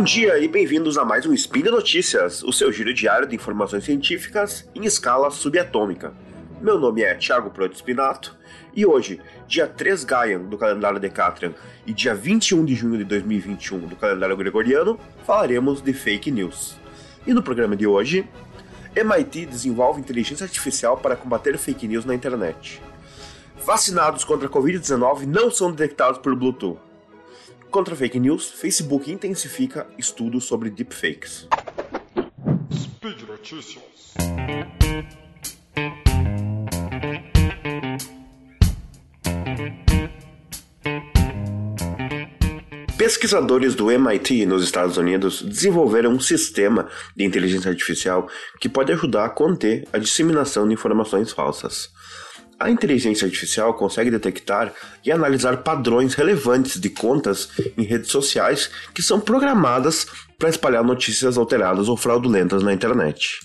Bom dia e bem-vindos a mais um Spin de Notícias, o seu giro diário de informações científicas em escala subatômica. Meu nome é Thiago Proto Spinato e hoje, dia 3 Gaian do calendário Decatrian e dia 21 de junho de 2021 do calendário gregoriano, falaremos de fake news. E no programa de hoje, MIT desenvolve inteligência artificial para combater fake news na internet. Vacinados contra a Covid-19 não são detectados por Bluetooth. Contra fake news, Facebook intensifica estudos sobre deepfakes. Speed Notícias. Pesquisadores do MIT nos Estados Unidos desenvolveram um sistema de inteligência artificial que pode ajudar a conter a disseminação de informações falsas. A inteligência artificial consegue detectar e analisar padrões relevantes de contas em redes sociais que são programadas para espalhar notícias alteradas ou fraudulentas na internet.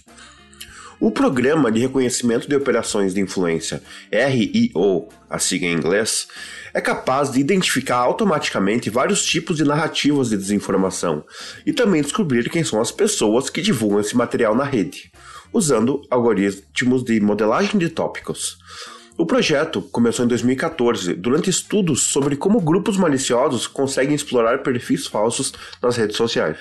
O Programa de Reconhecimento de Operações de Influência, RIO, a sigla em inglês, é capaz de identificar automaticamente vários tipos de narrativas de desinformação e também descobrir quem são as pessoas que divulgam esse material na rede, usando algoritmos de modelagem de tópicos. O projeto começou em 2014, durante estudos sobre como grupos maliciosos conseguem explorar perfis falsos nas redes sociais.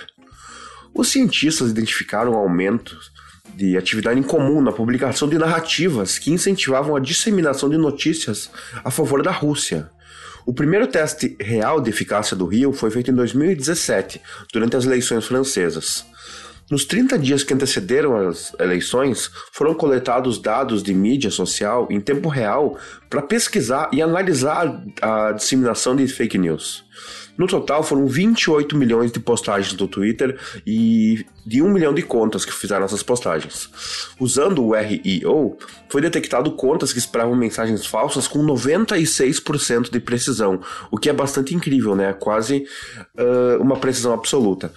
Os cientistas identificaram aumentos de atividade em comum na publicação de narrativas que incentivavam a disseminação de notícias a favor da Rússia. O primeiro teste real de eficácia do Rio foi feito em 2017, durante as eleições francesas. Nos 30 dias que antecederam as eleições, foram coletados dados de mídia social em tempo real para pesquisar e analisar a disseminação de fake news. No total, foram 28 milhões de postagens do Twitter e de 1 milhão de contas que fizeram essas postagens. Usando o RIO, foi detectado contas que esperavam mensagens falsas com 96% de precisão, o que é bastante incrível, né? Quase uh, uma precisão absoluta.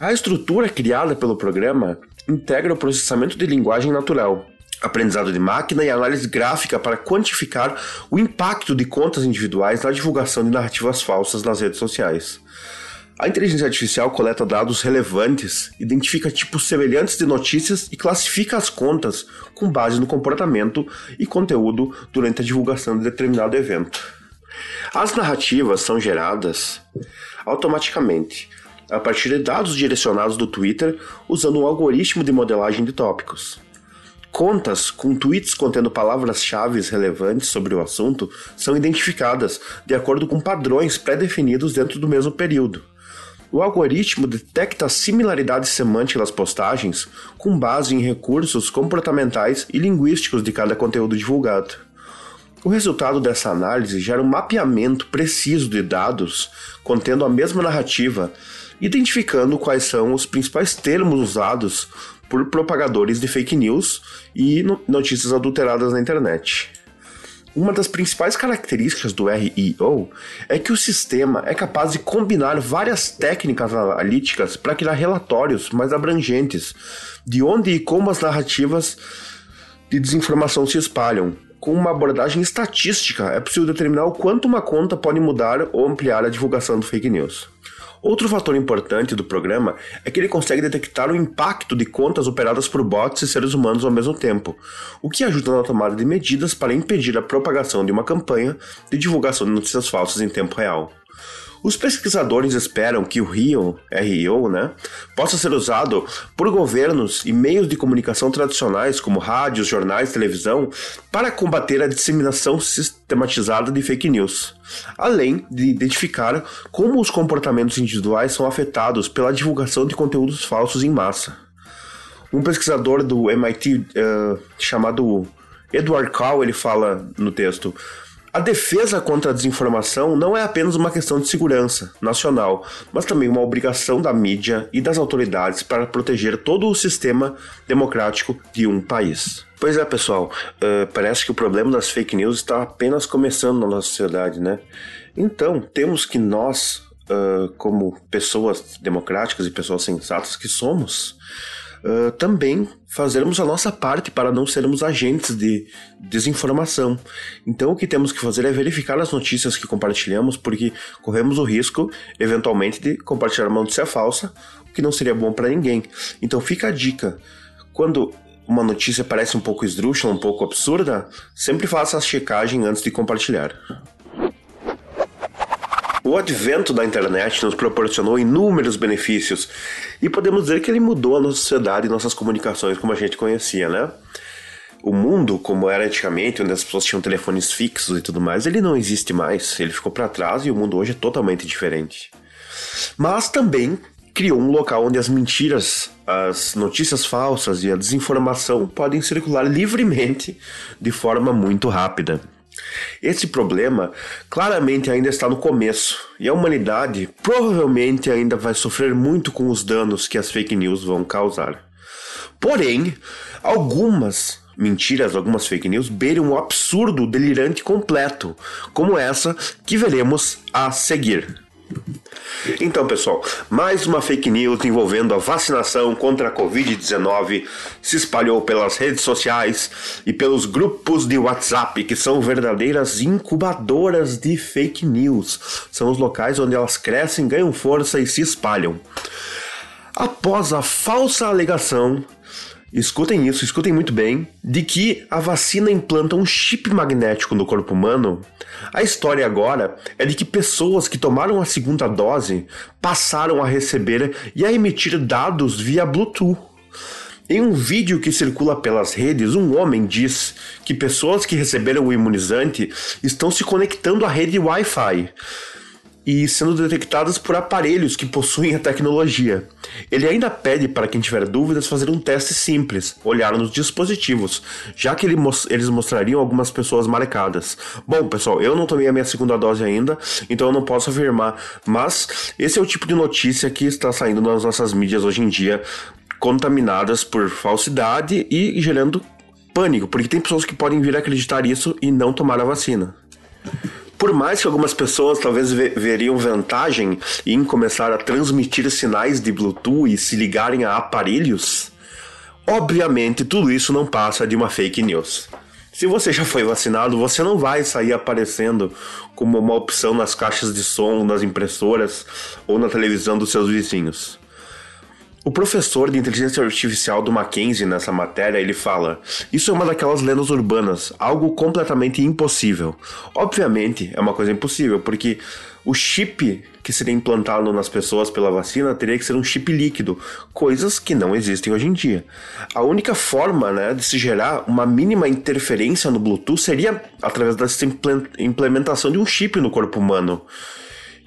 A estrutura criada pelo programa integra o processamento de linguagem natural, aprendizado de máquina e análise gráfica para quantificar o impacto de contas individuais na divulgação de narrativas falsas nas redes sociais. A inteligência artificial coleta dados relevantes, identifica tipos semelhantes de notícias e classifica as contas com base no comportamento e conteúdo durante a divulgação de determinado evento. As narrativas são geradas automaticamente a partir de dados direcionados do Twitter usando um algoritmo de modelagem de tópicos. Contas com tweets contendo palavras-chave relevantes sobre o assunto são identificadas de acordo com padrões pré-definidos dentro do mesmo período. O algoritmo detecta similaridades semânticas das postagens com base em recursos comportamentais e linguísticos de cada conteúdo divulgado. O resultado dessa análise gera um mapeamento preciso de dados contendo a mesma narrativa identificando quais são os principais termos usados por propagadores de fake news e notícias adulteradas na internet. Uma das principais características do REO é que o sistema é capaz de combinar várias técnicas analíticas para criar relatórios mais abrangentes de onde e como as narrativas de desinformação se espalham. Com uma abordagem estatística, é possível determinar o quanto uma conta pode mudar ou ampliar a divulgação do fake news. Outro fator importante do programa é que ele consegue detectar o impacto de contas operadas por bots e seres humanos ao mesmo tempo, o que ajuda na tomada de medidas para impedir a propagação de uma campanha de divulgação de notícias falsas em tempo real. Os pesquisadores esperam que o RIO, RIO, né, possa ser usado por governos e meios de comunicação tradicionais, como rádios, jornais, televisão, para combater a disseminação sistematizada de fake news, além de identificar como os comportamentos individuais são afetados pela divulgação de conteúdos falsos em massa. Um pesquisador do MIT uh, eh, chamado Edward Call ele fala no texto a defesa contra a desinformação não é apenas uma questão de segurança nacional, mas também uma obrigação da mídia e das autoridades para proteger todo o sistema democrático de um país. Pois é, pessoal, uh, parece que o problema das fake news está apenas começando na nossa sociedade, né? Então, temos que nós, uh, como pessoas democráticas e pessoas sensatas que somos, uh, também fazermos a nossa parte para não sermos agentes de desinformação. Então, o que temos que fazer é verificar as notícias que compartilhamos, porque corremos o risco, eventualmente, de compartilhar uma notícia falsa, o que não seria bom para ninguém. Então, fica a dica. Quando uma notícia parece um pouco esdrúxula, um pouco absurda, sempre faça a checagem antes de compartilhar. O advento da internet nos proporcionou inúmeros benefícios e podemos dizer que ele mudou a nossa sociedade e nossas comunicações como a gente conhecia, né? O mundo, como era antigamente, onde as pessoas tinham telefones fixos e tudo mais, ele não existe mais. Ele ficou para trás e o mundo hoje é totalmente diferente. Mas também criou um local onde as mentiras, as notícias falsas e a desinformação podem circular livremente de forma muito rápida. Esse problema claramente ainda está no começo e a humanidade provavelmente ainda vai sofrer muito com os danos que as fake news vão causar. Porém, algumas mentiras, algumas fake news beiram um absurdo delirante completo, como essa que veremos a seguir. Então, pessoal, mais uma fake news envolvendo a vacinação contra a Covid-19 se espalhou pelas redes sociais e pelos grupos de WhatsApp, que são verdadeiras incubadoras de fake news. São os locais onde elas crescem, ganham força e se espalham. Após a falsa alegação escutem isso, escutem muito bem, de que a vacina implanta um chip magnético no corpo humano, a história agora é de que pessoas que tomaram a segunda dose passaram a receber e a emitir dados via Bluetooth. Em um vídeo que circula pelas redes, um homem diz que pessoas que receberam o imunizante estão se conectando à rede Wi-Fi e sendo detectadas por aparelhos que possuem a tecnologia. Ele ainda pede para quem tiver dúvidas fazer um teste simples, olhar nos dispositivos, já que ele, eles mostrariam algumas pessoas marcadas. Bom, pessoal, eu não tomei a minha segunda dose ainda, então eu não posso afirmar, mas esse é o tipo de notícia que está saindo nas nossas mídias hoje em dia, contaminadas por falsidade e gerando pânico, porque tem pessoas que podem vir a acreditar isso e não tomar a vacina. Por mais que algumas pessoas talvez veriam vantagem em começar a transmitir sinais de Bluetooth e se ligarem a aparelhos, obviamente tudo isso não passa de uma fake news. Se você já foi vacinado, você não vai sair aparecendo como uma opção nas caixas de som, nas impressoras ou na televisão dos seus vizinhos. O professor de inteligência artificial do Mackenzie nessa matéria, ele fala: "Isso é uma daquelas lendas urbanas, algo completamente impossível. Obviamente, é uma coisa impossível, porque o chip que seria implantado nas pessoas pela vacina teria que ser um chip líquido, coisas que não existem hoje em dia. A única forma né, de se gerar uma mínima interferência no Bluetooth seria através da implementação de um chip no corpo humano.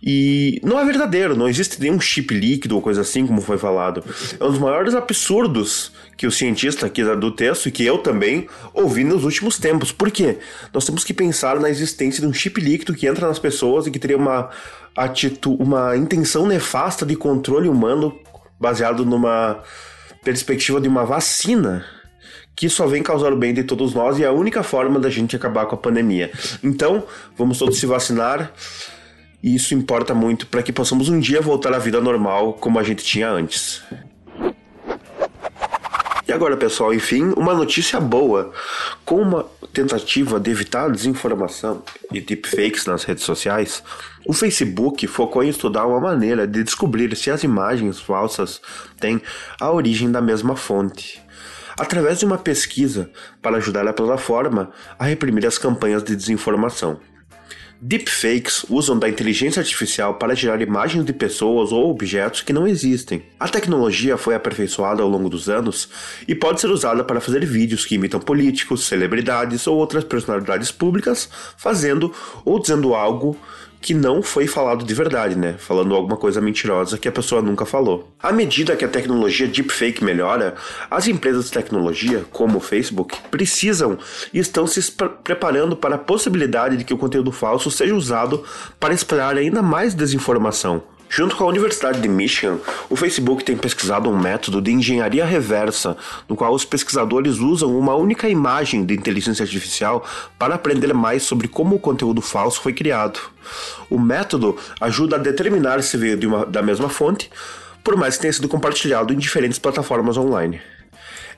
E não é verdadeiro, não existe nenhum chip líquido ou coisa assim, como foi falado. É um dos maiores absurdos que o cientista aqui do texto, e que eu também ouvi nos últimos tempos. Por quê? Nós temos que pensar na existência de um chip líquido que entra nas pessoas e que teria uma, atitude, uma intenção nefasta de controle humano baseado numa perspectiva de uma vacina que só vem causar o bem de todos nós e é a única forma da gente acabar com a pandemia. Então, vamos todos se vacinar e isso importa muito para que possamos um dia voltar à vida normal como a gente tinha antes. E agora, pessoal, enfim, uma notícia boa. Com uma tentativa de evitar desinformação e deepfakes nas redes sociais, o Facebook focou em estudar uma maneira de descobrir se as imagens falsas têm a origem da mesma fonte. Através de uma pesquisa para ajudar a plataforma a reprimir as campanhas de desinformação. Deepfakes usam da inteligência artificial para gerar imagens de pessoas ou objetos que não existem. A tecnologia foi aperfeiçoada ao longo dos anos e pode ser usada para fazer vídeos que imitam políticos, celebridades ou outras personalidades públicas fazendo ou dizendo algo que não foi falado de verdade, né? Falando alguma coisa mentirosa que a pessoa nunca falou. À medida que a tecnologia deepfake melhora, as empresas de tecnologia, como o Facebook, precisam e estão se preparando para a possibilidade de que o conteúdo falso seja usado para espalhar ainda mais desinformação. Junto com a Universidade de Michigan, o Facebook tem pesquisado um método de engenharia reversa, no qual os pesquisadores usam uma única imagem de inteligência artificial para aprender mais sobre como o conteúdo falso foi criado. O método ajuda a determinar se veio uma, da mesma fonte, por mais que tenha sido compartilhado em diferentes plataformas online.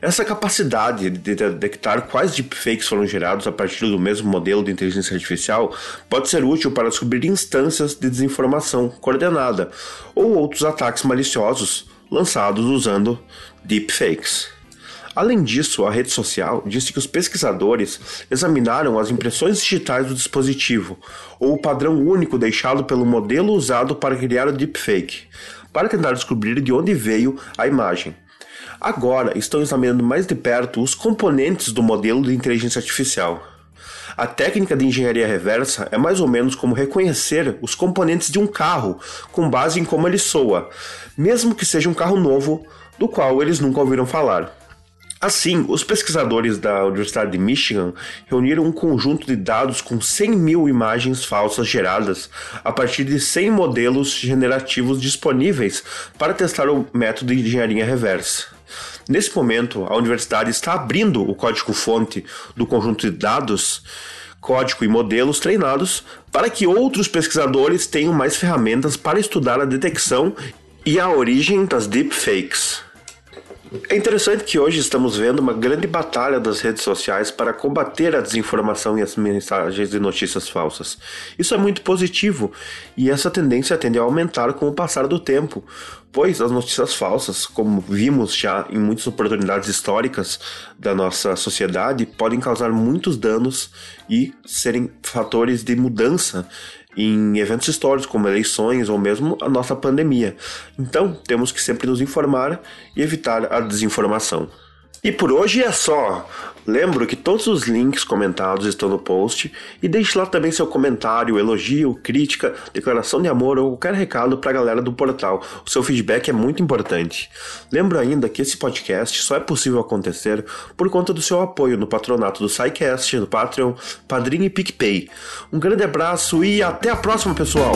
Essa capacidade de detectar quais deepfakes foram gerados a partir do mesmo modelo de inteligência artificial pode ser útil para descobrir instâncias de desinformação coordenada ou outros ataques maliciosos lançados usando deepfakes. Além disso, a rede social disse que os pesquisadores examinaram as impressões digitais do dispositivo, ou o padrão único deixado pelo modelo usado para criar o deepfake, para tentar descobrir de onde veio a imagem. Agora estão examinando mais de perto os componentes do modelo de inteligência artificial. A técnica de engenharia reversa é mais ou menos como reconhecer os componentes de um carro com base em como ele soa, mesmo que seja um carro novo do qual eles nunca ouviram falar. Assim, os pesquisadores da Universidade de Michigan reuniram um conjunto de dados com 100 mil imagens falsas geradas a partir de 100 modelos generativos disponíveis para testar o método de engenharia reversa. Nesse momento, a universidade está abrindo o código-fonte do conjunto de dados, código e modelos treinados para que outros pesquisadores tenham mais ferramentas para estudar a detecção e a origem das deepfakes. É interessante que hoje estamos vendo uma grande batalha das redes sociais para combater a desinformação e as mensagens de notícias falsas. Isso é muito positivo e essa tendência tende a aumentar com o passar do tempo, pois as notícias falsas, como vimos já em muitas oportunidades históricas da nossa sociedade, podem causar muitos danos e serem fatores de mudança em eventos históricos, como eleições ou mesmo a nossa pandemia. Então, temos que sempre nos informar e evitar a desinformação. E por hoje é só. Lembro que todos os links comentados estão no post e deixe lá também seu comentário, elogio, crítica, declaração de amor ou qualquer recado para a galera do portal. O seu feedback é muito importante. Lembro ainda que esse podcast só é possível acontecer por conta do seu apoio no patronato do SciCast, no Patreon, Padrinho e PicPay. Um grande abraço e até a próxima, pessoal!